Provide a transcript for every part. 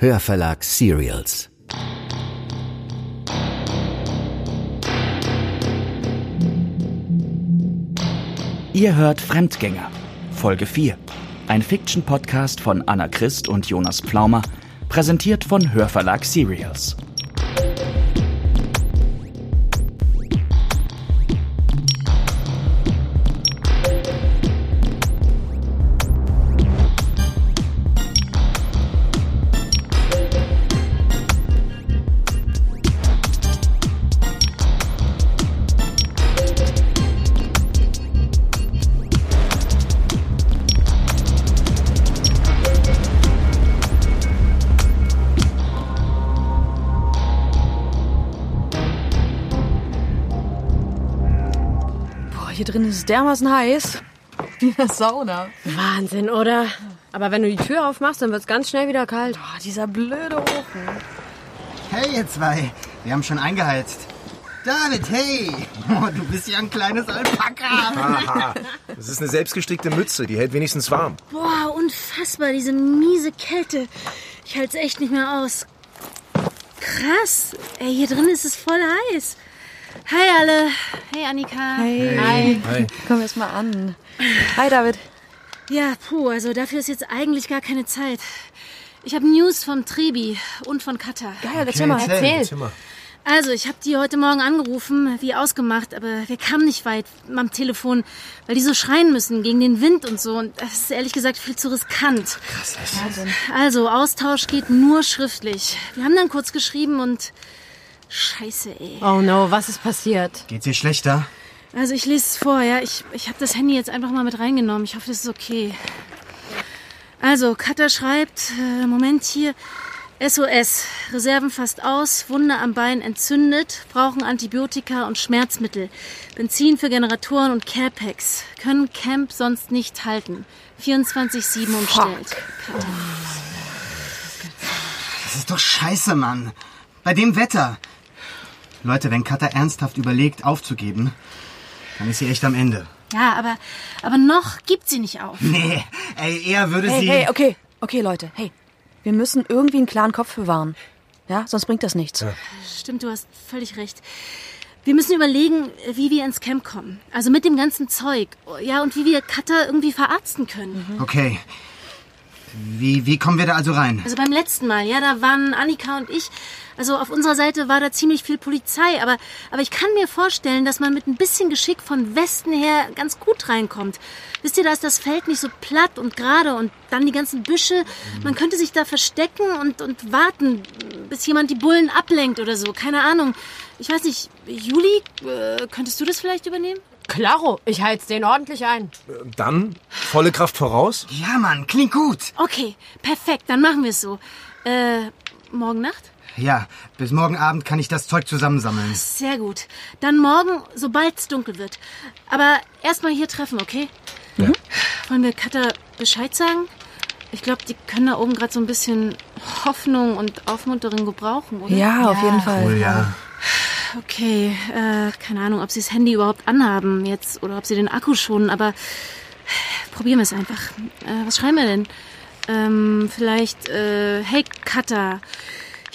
Hörverlag Serials. Ihr hört Fremdgänger, Folge 4. Ein Fiction-Podcast von Anna Christ und Jonas Pflaumer, präsentiert von Hörverlag Serials. Drin ist es dermaßen heiß. Wie in der Sauna. Wahnsinn, oder? Aber wenn du die Tür aufmachst, dann wird's ganz schnell wieder kalt. Boah, dieser blöde Ofen. Hey, ihr zwei. Wir haben schon eingeheizt. David, hey. Oh, du bist ja ein kleines Alpaka. Aha, das ist eine selbstgestrickte Mütze, die hält wenigstens warm. Boah, unfassbar, diese miese Kälte. Ich halte es echt nicht mehr aus. Krass. Ey, hier drin ist es voll heiß. Hi alle. Hey Annika. Hey. Hi. Hi. Komm erst mal an. Hi, David. Ja, puh, also dafür ist jetzt eigentlich gar keine Zeit. Ich habe News vom Trebi und von Katha. Geil, erzähl mal. erzähl. Zimmer. Also, ich habe die heute Morgen angerufen, wie ausgemacht, aber wir kamen nicht weit am Telefon, weil die so schreien müssen gegen den Wind und so. Und das ist ehrlich gesagt viel zu riskant. Wahnsinn. Also, Austausch geht nur schriftlich. Wir haben dann kurz geschrieben und. Scheiße, ey. Oh no, was ist passiert? Geht's dir schlechter? Also, ich lese es vor, ja. Ich, ich habe das Handy jetzt einfach mal mit reingenommen. Ich hoffe, das ist okay. Also, Katha schreibt, äh, Moment hier. SOS. Reserven fast aus, Wunde am Bein entzündet, brauchen Antibiotika und Schmerzmittel. Benzin für Generatoren und Carepacks. Können Camp sonst nicht halten. 24-7 umstellt. Katha. Das ist doch scheiße, Mann. Bei dem Wetter. Leute, wenn Katha ernsthaft überlegt, aufzugeben, dann ist sie echt am Ende. Ja, aber, aber noch gibt sie nicht auf. Nee, ey, eher würde Hey, sie... hey, okay. Okay, Leute. Hey, wir müssen irgendwie einen klaren Kopf bewahren. Ja, sonst bringt das nichts. Stimmt, du hast völlig recht. Wir müssen überlegen, wie wir ins Camp kommen. Also mit dem ganzen Zeug. Ja, und wie wir Katha irgendwie verarzten können. Okay. Wie, wie kommen wir da also rein? Also beim letzten Mal, ja, da waren Annika und ich. Also auf unserer Seite war da ziemlich viel Polizei, aber, aber ich kann mir vorstellen, dass man mit ein bisschen Geschick von Westen her ganz gut reinkommt. Wisst ihr, da ist das Feld nicht so platt und gerade und dann die ganzen Büsche. Man könnte sich da verstecken und, und warten, bis jemand die Bullen ablenkt oder so. Keine Ahnung. Ich weiß nicht, Juli, äh, könntest du das vielleicht übernehmen? Klaro, ich heiz den ordentlich ein. Dann volle Kraft voraus. Ja, Mann, klingt gut. Okay, perfekt, dann machen wir es so. Äh, morgen Nacht? Ja, bis morgen Abend kann ich das Zeug zusammensammeln. Sehr gut. Dann morgen, sobald es dunkel wird. Aber erstmal hier treffen, okay? Ja. Wollen wir Katha Bescheid sagen? Ich glaube, die können da oben gerade so ein bisschen Hoffnung und Aufmunterung gebrauchen, oder? Ja, auf jeden Fall. Wohl, ja. Okay, äh, keine Ahnung, ob sie das Handy überhaupt anhaben jetzt oder ob sie den Akku schonen, aber probieren wir es einfach. Äh, was schreiben wir denn? Ähm, vielleicht, äh, hey Katha,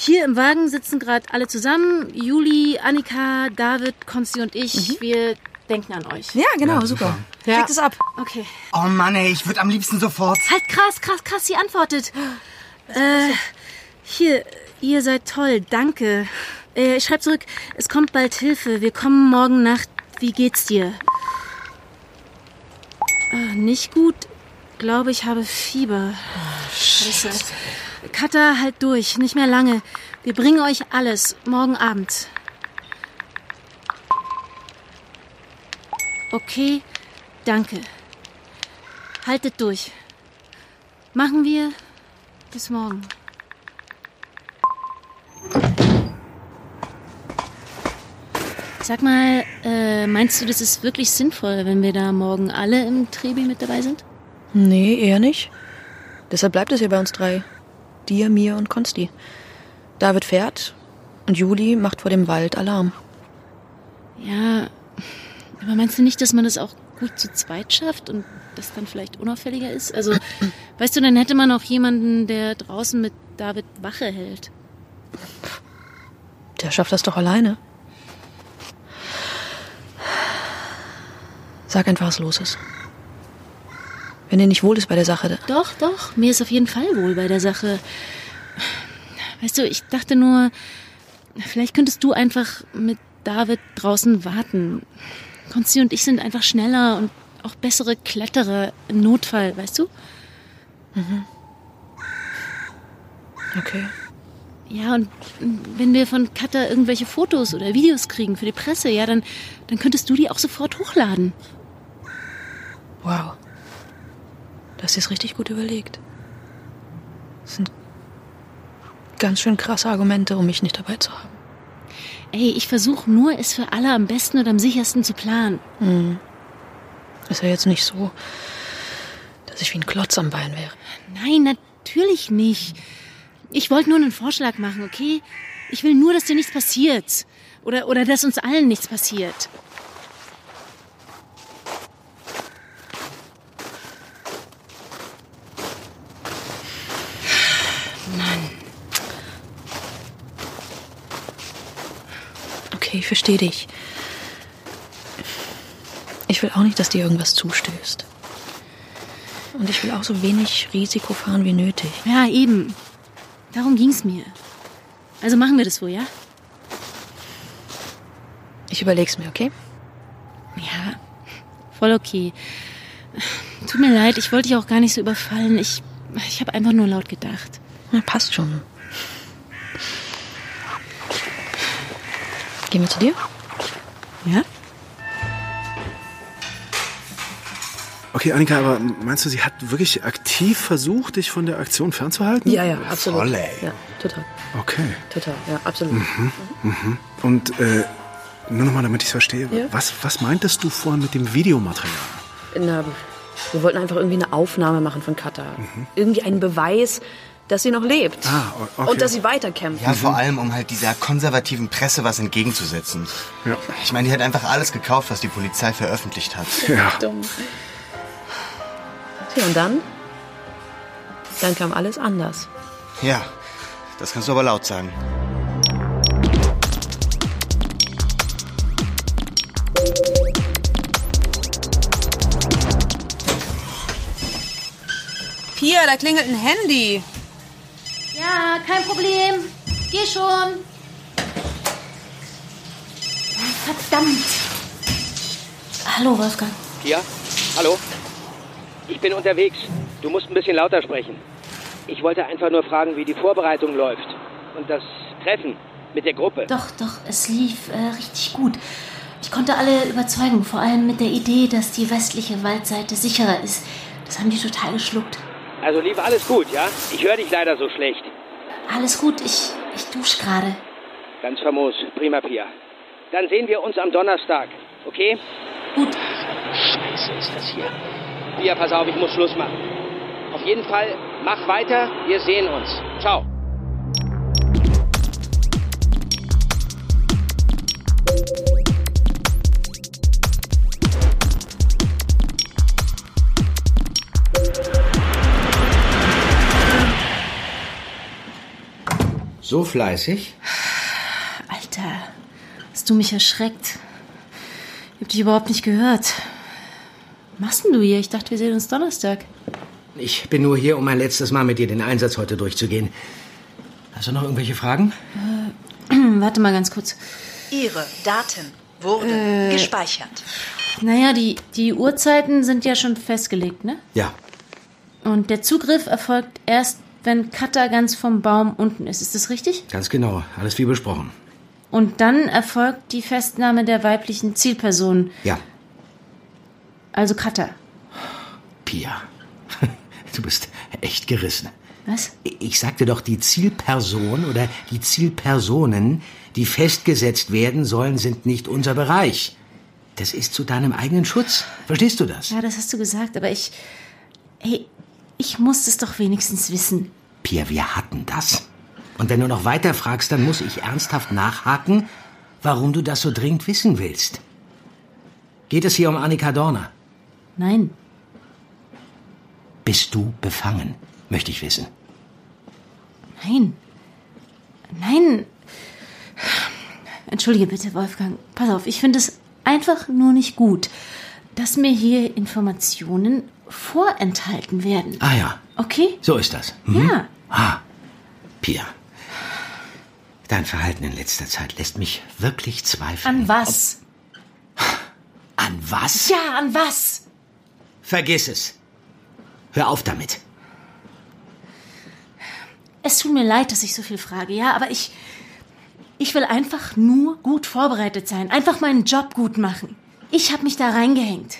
hier im Wagen sitzen gerade alle zusammen. Juli, Annika, David, Konsti und ich. Wir denken an euch. Ja, genau, super. Ja. Kriegt es ab. Okay. Oh Mann, ey, ich würde am liebsten sofort... Halt krass, krass, krass, sie antwortet. Äh, hier, ihr seid toll, danke. Äh, ich schreib zurück, es kommt bald Hilfe. Wir kommen morgen Nacht. Wie geht's dir? Äh, nicht gut. Glaube, ich habe Fieber. Scheiße. Katha, halt durch. Nicht mehr lange. Wir bringen euch alles. Morgen Abend. Okay, danke. Haltet durch. Machen wir. Bis morgen. Sag mal, äh, meinst du, das ist wirklich sinnvoll, wenn wir da morgen alle im Trebi mit dabei sind? Nee, eher nicht. Deshalb bleibt es ja bei uns drei. Dir, mir und Konsti. David fährt und Juli macht vor dem Wald Alarm. Ja, aber meinst du nicht, dass man das auch gut zu zweit schafft und das dann vielleicht unauffälliger ist? Also, weißt du, dann hätte man auch jemanden, der draußen mit David Wache hält. Der schafft das doch alleine. Sag einfach, was los ist. Wenn dir nicht wohl ist bei der Sache. Doch, doch, mir ist auf jeden Fall wohl bei der Sache. Weißt du, ich dachte nur, vielleicht könntest du einfach mit David draußen warten. Konsti und ich sind einfach schneller und auch bessere Kletterer im Notfall, weißt du? Okay. Ja, und wenn wir von Katha irgendwelche Fotos oder Videos kriegen für die Presse, ja, dann, dann könntest du die auch sofort hochladen. Wow. Du hast dir's richtig gut überlegt. Das sind ganz schön krasse Argumente, um mich nicht dabei zu haben. Ey, ich versuche nur, es für alle am besten und am sichersten zu planen. Ist ja jetzt nicht so, dass ich wie ein Klotz am Bein wäre. Nein, natürlich nicht. Ich wollte nur einen Vorschlag machen, okay? Ich will nur, dass dir nichts passiert. Oder, oder dass uns allen nichts passiert. Okay, ich verstehe dich. Ich will auch nicht, dass dir irgendwas zustößt. Und ich will auch so wenig Risiko fahren wie nötig. Ja, eben. Darum ging's mir. Also machen wir das so, ja? Ich überleg's mir, okay? Ja, voll okay. Tut mir leid, ich wollte dich auch gar nicht so überfallen. Ich, ich habe einfach nur laut gedacht. Na, passt schon. Gehen wir zu dir? Ja? Okay, Annika, aber meinst du, sie hat wirklich aktiv versucht, dich von der Aktion fernzuhalten? Ja, ja, absolut. Voll, ey. Ja, total. Okay. Total, ja, absolut. Und äh, nur nochmal, damit ich es verstehe, Ja? was, was meintest du vorhin mit dem Videomaterial? Na, wir wollten einfach irgendwie eine Aufnahme machen von Katha. Irgendwie einen Beweis, dass sie noch lebt. Ah, okay. Und dass sie weiterkämpft. Ja, vor allem, um halt dieser konservativen Presse was entgegenzusetzen. Ja. Ich meine, die hat einfach alles gekauft, was die Polizei veröffentlicht hat. Ja. Dumm. Tja, und dann? Dann kam alles anders. Ja, das kannst du aber laut sagen. Pia, da klingelt ein Handy. Ja, kein Problem. Geh schon. Verdammt. Hallo, Wolfgang. Ja? Hallo? Ich bin unterwegs. Du musst ein bisschen lauter sprechen. Ich wollte einfach nur fragen, wie die Vorbereitung läuft. Und das Treffen mit der Gruppe. Doch, doch, es lief äh, richtig gut. Ich konnte alle überzeugen, vor allem mit der Idee, dass die westliche Waldseite sicherer ist. Das haben die total geschluckt. Also lief alles gut, ja? Ich höre dich leider so schlecht. Alles gut, ich, ich dusche gerade. Ganz famos. Prima, Pia. Dann sehen wir uns am Donnerstag, okay? Gut. Scheiße ist das hier. Pia, pass auf, ich muss Schluss machen. Auf jeden Fall, mach weiter. Wir sehen uns. Ciao. So fleißig? Alter, hast du mich erschreckt? Ich hab dich überhaupt nicht gehört. Was machst denn du hier? Ich dachte, wir sehen uns Donnerstag. Ich bin nur hier, um ein letztes Mal mit dir den Einsatz heute durchzugehen. Hast du noch irgendwelche Fragen? Warte mal ganz kurz. Ihre Daten wurden gespeichert. Naja, die, die Uhrzeiten sind ja schon festgelegt, ne? Ja. Und der Zugriff erfolgt erst, wenn Cutter ganz vom Baum unten ist. Ist das richtig? Ganz genau. Alles wie besprochen. Und dann erfolgt die Festnahme der weiblichen Zielperson, Ja. also Cutter. Pia. Du bist echt gerissen. Was? Ich sagte doch, die Zielperson oder die Zielpersonen, die festgesetzt werden sollen, sind nicht unser Bereich. Das ist zu deinem eigenen Schutz. Verstehst du das? Ja, das hast du gesagt, aber ich. Hey, ich muss es doch wenigstens wissen. Pia, wir hatten das. Und wenn du noch weiter fragst, dann muss ich ernsthaft nachhaken, warum du das so dringend wissen willst. Geht es hier um Annika Dorner? Nein. Bist du befangen? Möchte ich wissen. Nein. Nein. Entschuldige bitte, Wolfgang. Pass auf, ich finde es einfach nur nicht gut, dass mir hier Informationen vorenthalten werden. Ah ja, Okay? so ist das. Mhm. Ja. Ah, Pia. Dein Verhalten in letzter Zeit lässt mich wirklich zweifeln. An was? An was? Ja, an was? Vergiss es. Hör auf damit. Es tut mir leid, dass ich so viel frage, ja, aber ich. Ich will einfach nur gut vorbereitet sein. Einfach meinen Job gut machen. Ich habe mich da reingehängt.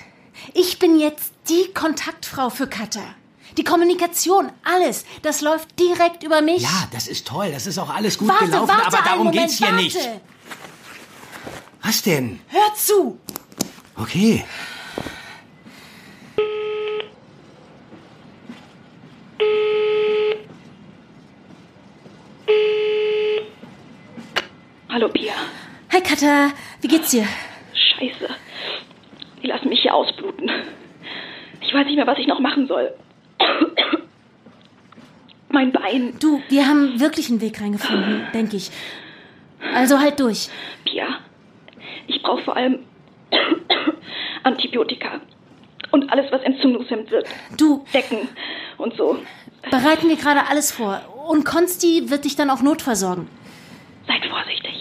Ich bin jetzt die Kontaktfrau für Katha. Die Kommunikation, alles, das läuft direkt über mich. Ja, das ist toll. Das ist auch alles gut warte, gelaufen, warte aber darum Moment, geht's hier warte. nicht. Was denn? Hör zu! Okay. Hallo Pia. Hi Katha, wie geht's dir? Scheiße. Die lassen mich hier ausbluten. Ich weiß nicht mehr, was ich noch machen soll. Mein Bein. Du, wir haben wirklich einen Weg reingefunden, denke ich. Also halt durch. Pia. Ich brauche vor allem Antibiotika. Und alles, was entzündungshemmend wirkt. Du, Decken und so. bereiten wir gerade alles vor. Und Konsti wird dich dann auch notversorgen. Seid vorsichtig.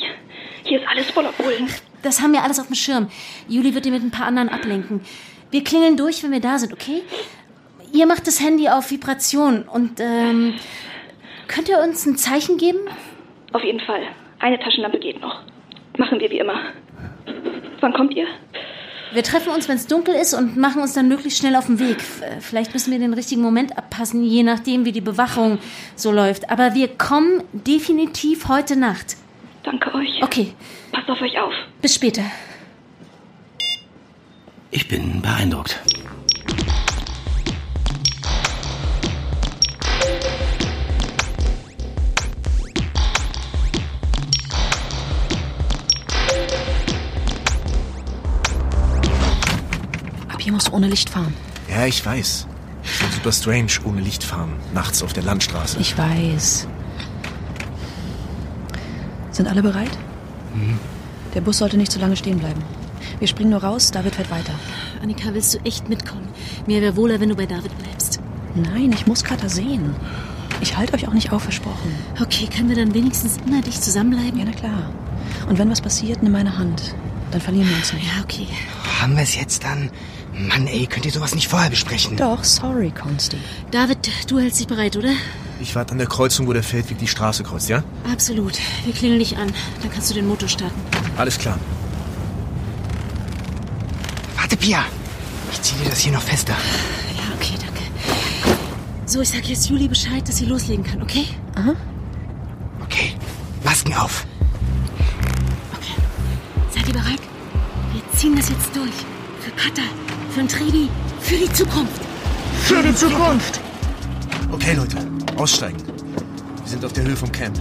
Hier ist alles voller Bullen. Das haben wir alles auf dem Schirm. Juli wird dir mit ein paar anderen ablenken. Wir klingeln durch, wenn wir da sind, okay? Ihr macht das Handy auf Vibration und ähm, könnt ihr uns ein Zeichen geben? Auf jeden Fall. Eine Taschenlampe geht noch. Machen wir wie immer. Wann kommt ihr? Wir treffen uns, wenn es dunkel ist und machen uns dann möglichst schnell auf den Weg. F- Vielleicht müssen wir den richtigen Moment abpassen, je nachdem, wie die Bewachung so läuft. Aber wir kommen definitiv heute Nacht. Danke euch. Okay, Passt auf euch auf. bis später. Ich bin beeindruckt. Ab hier musst du ohne Licht fahren. Ja, ich weiß. Halt super strange, ohne Licht fahren. Nachts auf der Landstraße. Ich weiß. Sind alle bereit? Der Bus sollte nicht zu lange stehen bleiben. Wir springen nur raus, David fährt weiter. Annika, willst du echt mitkommen? Mir wäre wohler, wenn du bei David bleibst. Nein, ich muss Katha sehen. Ich halte euch auch nicht auf, versprochen. Okay, können wir dann wenigstens immer dicht zusammenbleiben? Ja, na klar. Und wenn was passiert, nimm meine Hand. Dann verlieren wir uns nicht. Ja, okay. Haben wir es jetzt dann? Mann, ey, könnt ihr sowas nicht vorher besprechen? Doch, sorry, Consti. David, du hältst dich bereit, oder? Ich warte an der Kreuzung, wo der Feldweg die Straße kreuzt, ja? Absolut. Wir klingeln dich an. Dann kannst du den Motor starten. Alles klar. Warte, Pia. Ich zieh dir das hier noch fester. Ja, okay, danke. So, ich sag jetzt Juli Bescheid, dass sie loslegen kann, okay? Okay, Masken auf. Okay. Seid ihr bereit? Wir ziehen das jetzt durch. Für Katha, für den Trebi, für die Zukunft. Für die Zukunft. Okay, Leute, aussteigen. Wir sind auf der Höhe vom Camp.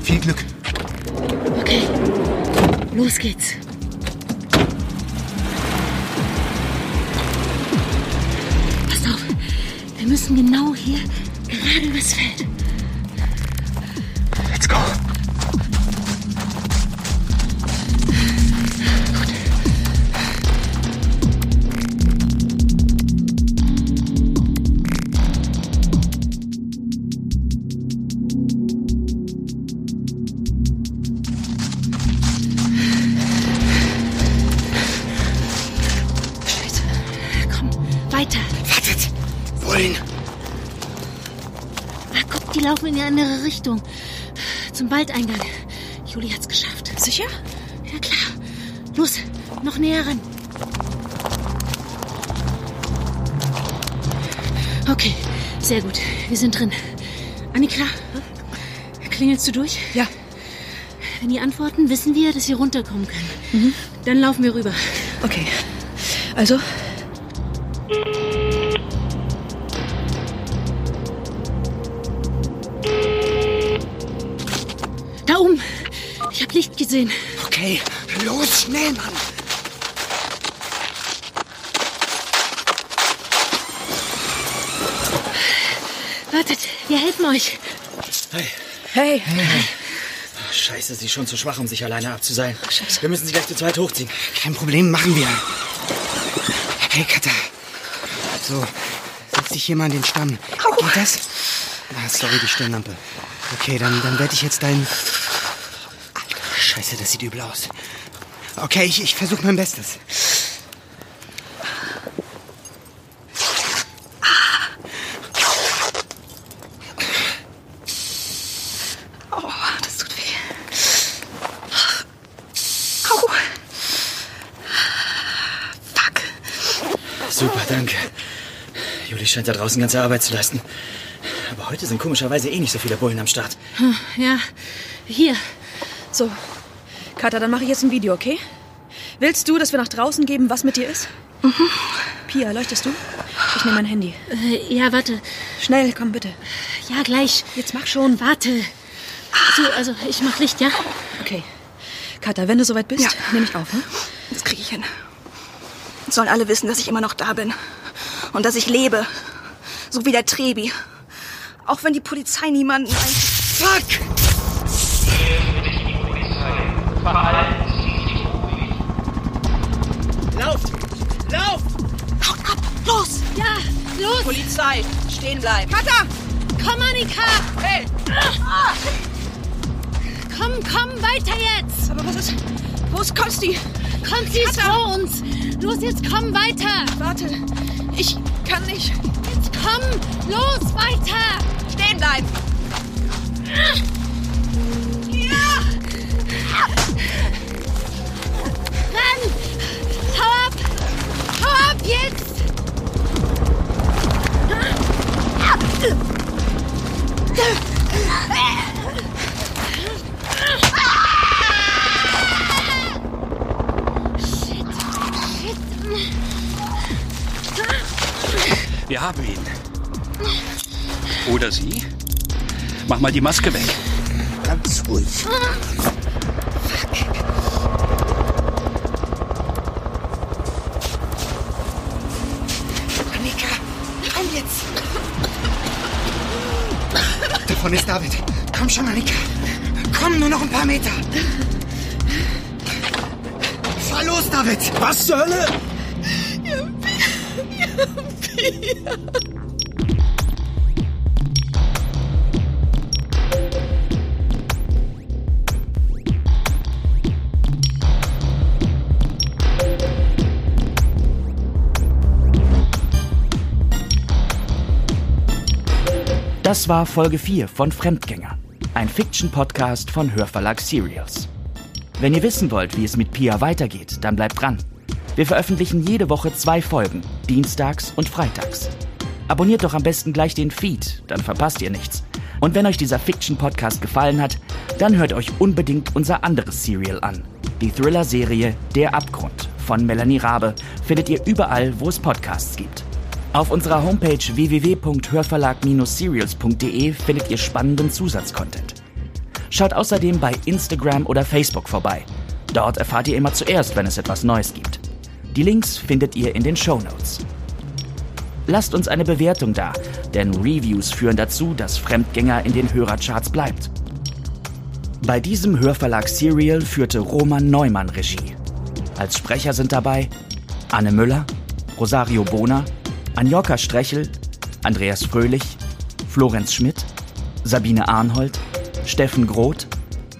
Viel Glück. Okay. Los geht's. Müssen genau hier, gerade übers Feld. Die laufen in die andere Richtung. Zum Waldeingang. Juli hat's geschafft. Sicher? Ja, klar. Los, noch näher ran. Okay, sehr gut. Wir sind drin. Annika, klingelst du durch? Ja. Wenn die antworten, wissen wir, dass sie runterkommen können. Dann laufen wir rüber. Okay. Also, gesehen. Okay, los, schnell, Mann. Wartet, wir helfen euch. Hey. Oh, scheiße, sie ist schon zu schwach, um sich alleine abzuseilen. Scheiße. Wir müssen sie gleich zu zweit hochziehen. Kein Problem, machen wir. Hey, Katha. So, setz dich hier mal an den Stamm. Geht das? Ah, sorry, die Stirnlampe. Okay, dann, dann werde ich jetzt dein... Scheiße, das sieht übel aus. Okay, ich, ich versuche mein Bestes. Oh, das tut weh. Au. Fuck. Super, danke. Juli scheint da draußen ganze Arbeit zu leisten. Aber heute sind komischerweise eh nicht so viele Bullen am Start. Hm, Ja, hier. So. Katha, dann mache ich jetzt ein Video, okay? Willst du, dass wir nach draußen geben, was mit dir ist? Mhm. Pia, leuchtest du? Ich nehme mein Handy. Äh, ja, warte. Schnell, komm bitte. Ja, gleich. Jetzt mach schon. Warte. So, also ich mach Licht, ja? Okay. Katha, wenn du soweit bist, Ja. nehme ich auf, ne? Das kriege ich hin. Jetzt sollen alle wissen, dass ich immer noch da bin. Und dass ich lebe. So wie der Trebi. Auch wenn die Polizei niemanden ein... Fuck! Lauft! Lauft! Haut ab! Los! Ja, los! Polizei! Stehen bleiben! Katha! Komm, Annika! Hey! Komm, komm, weiter jetzt! Aber was ist... Wo ist Konsti? Konsti ist vor uns! Los, jetzt komm, weiter! Warte. Ich kann nicht. Jetzt komm! Los, weiter! Stehen bleiben! Wir haben ihn. Oder sie? Mach mal die Maske weg. Ganz ruhig. Davon ist David. Komm schon, Annika. Komm, nur noch ein paar Meter. Fahr los, David. Was zur Hölle? Das war Folge 4 von Fremdgänger, ein Fiction-Podcast von Hörverlag Serials. Wenn ihr wissen wollt, wie es mit Pia weitergeht, dann bleibt dran. Wir veröffentlichen jede Woche zwei Folgen, dienstags und freitags. Abonniert doch am besten gleich den Feed, dann verpasst ihr nichts. Und wenn euch dieser Fiction-Podcast gefallen hat, dann hört euch unbedingt unser anderes Serial an. Die Thriller-Serie Der Abgrund von Melanie Rabe findet ihr überall, wo es Podcasts gibt. Auf unserer Homepage www.hörverlag-serials.de findet ihr spannenden Zusatzcontent. Schaut außerdem bei Instagram oder Facebook vorbei. Dort erfahrt ihr immer zuerst, wenn es etwas Neues gibt. Die Links findet ihr in den Show Notes. Lasst uns eine Bewertung da, denn Reviews führen dazu, dass Fremdgänger in den Hörercharts bleibt. Bei diesem Hörverlag Serial führte Roman Neumann Regie. Als Sprecher sind dabei Anne Müller, Rosario Bona, Anjoka Strechel, Andreas Fröhlich, Florenz Schmidt, Sabine Arnhold, Steffen Groth,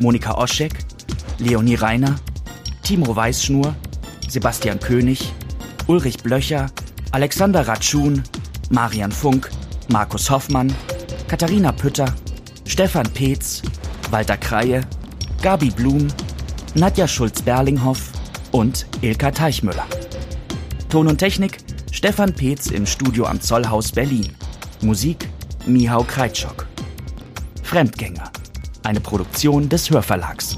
Monika Oschek, Leonie Reiner, Timo Weißschnur, Sebastian König, Ulrich Blöcher, Alexander Ratschun, Marian Funk, Markus Hoffmann, Katharina Pütter, Stefan Peetz, Walter Kreie, Gabi Blum, Nadja Schulz-Berlinghoff und Ilka Teichmüller. Ton und Technik Stefan Peetz im Studio am Zollhaus Berlin. Musik Mihau Kreitschok. Fremdgänger. Eine Produktion des Hörverlags.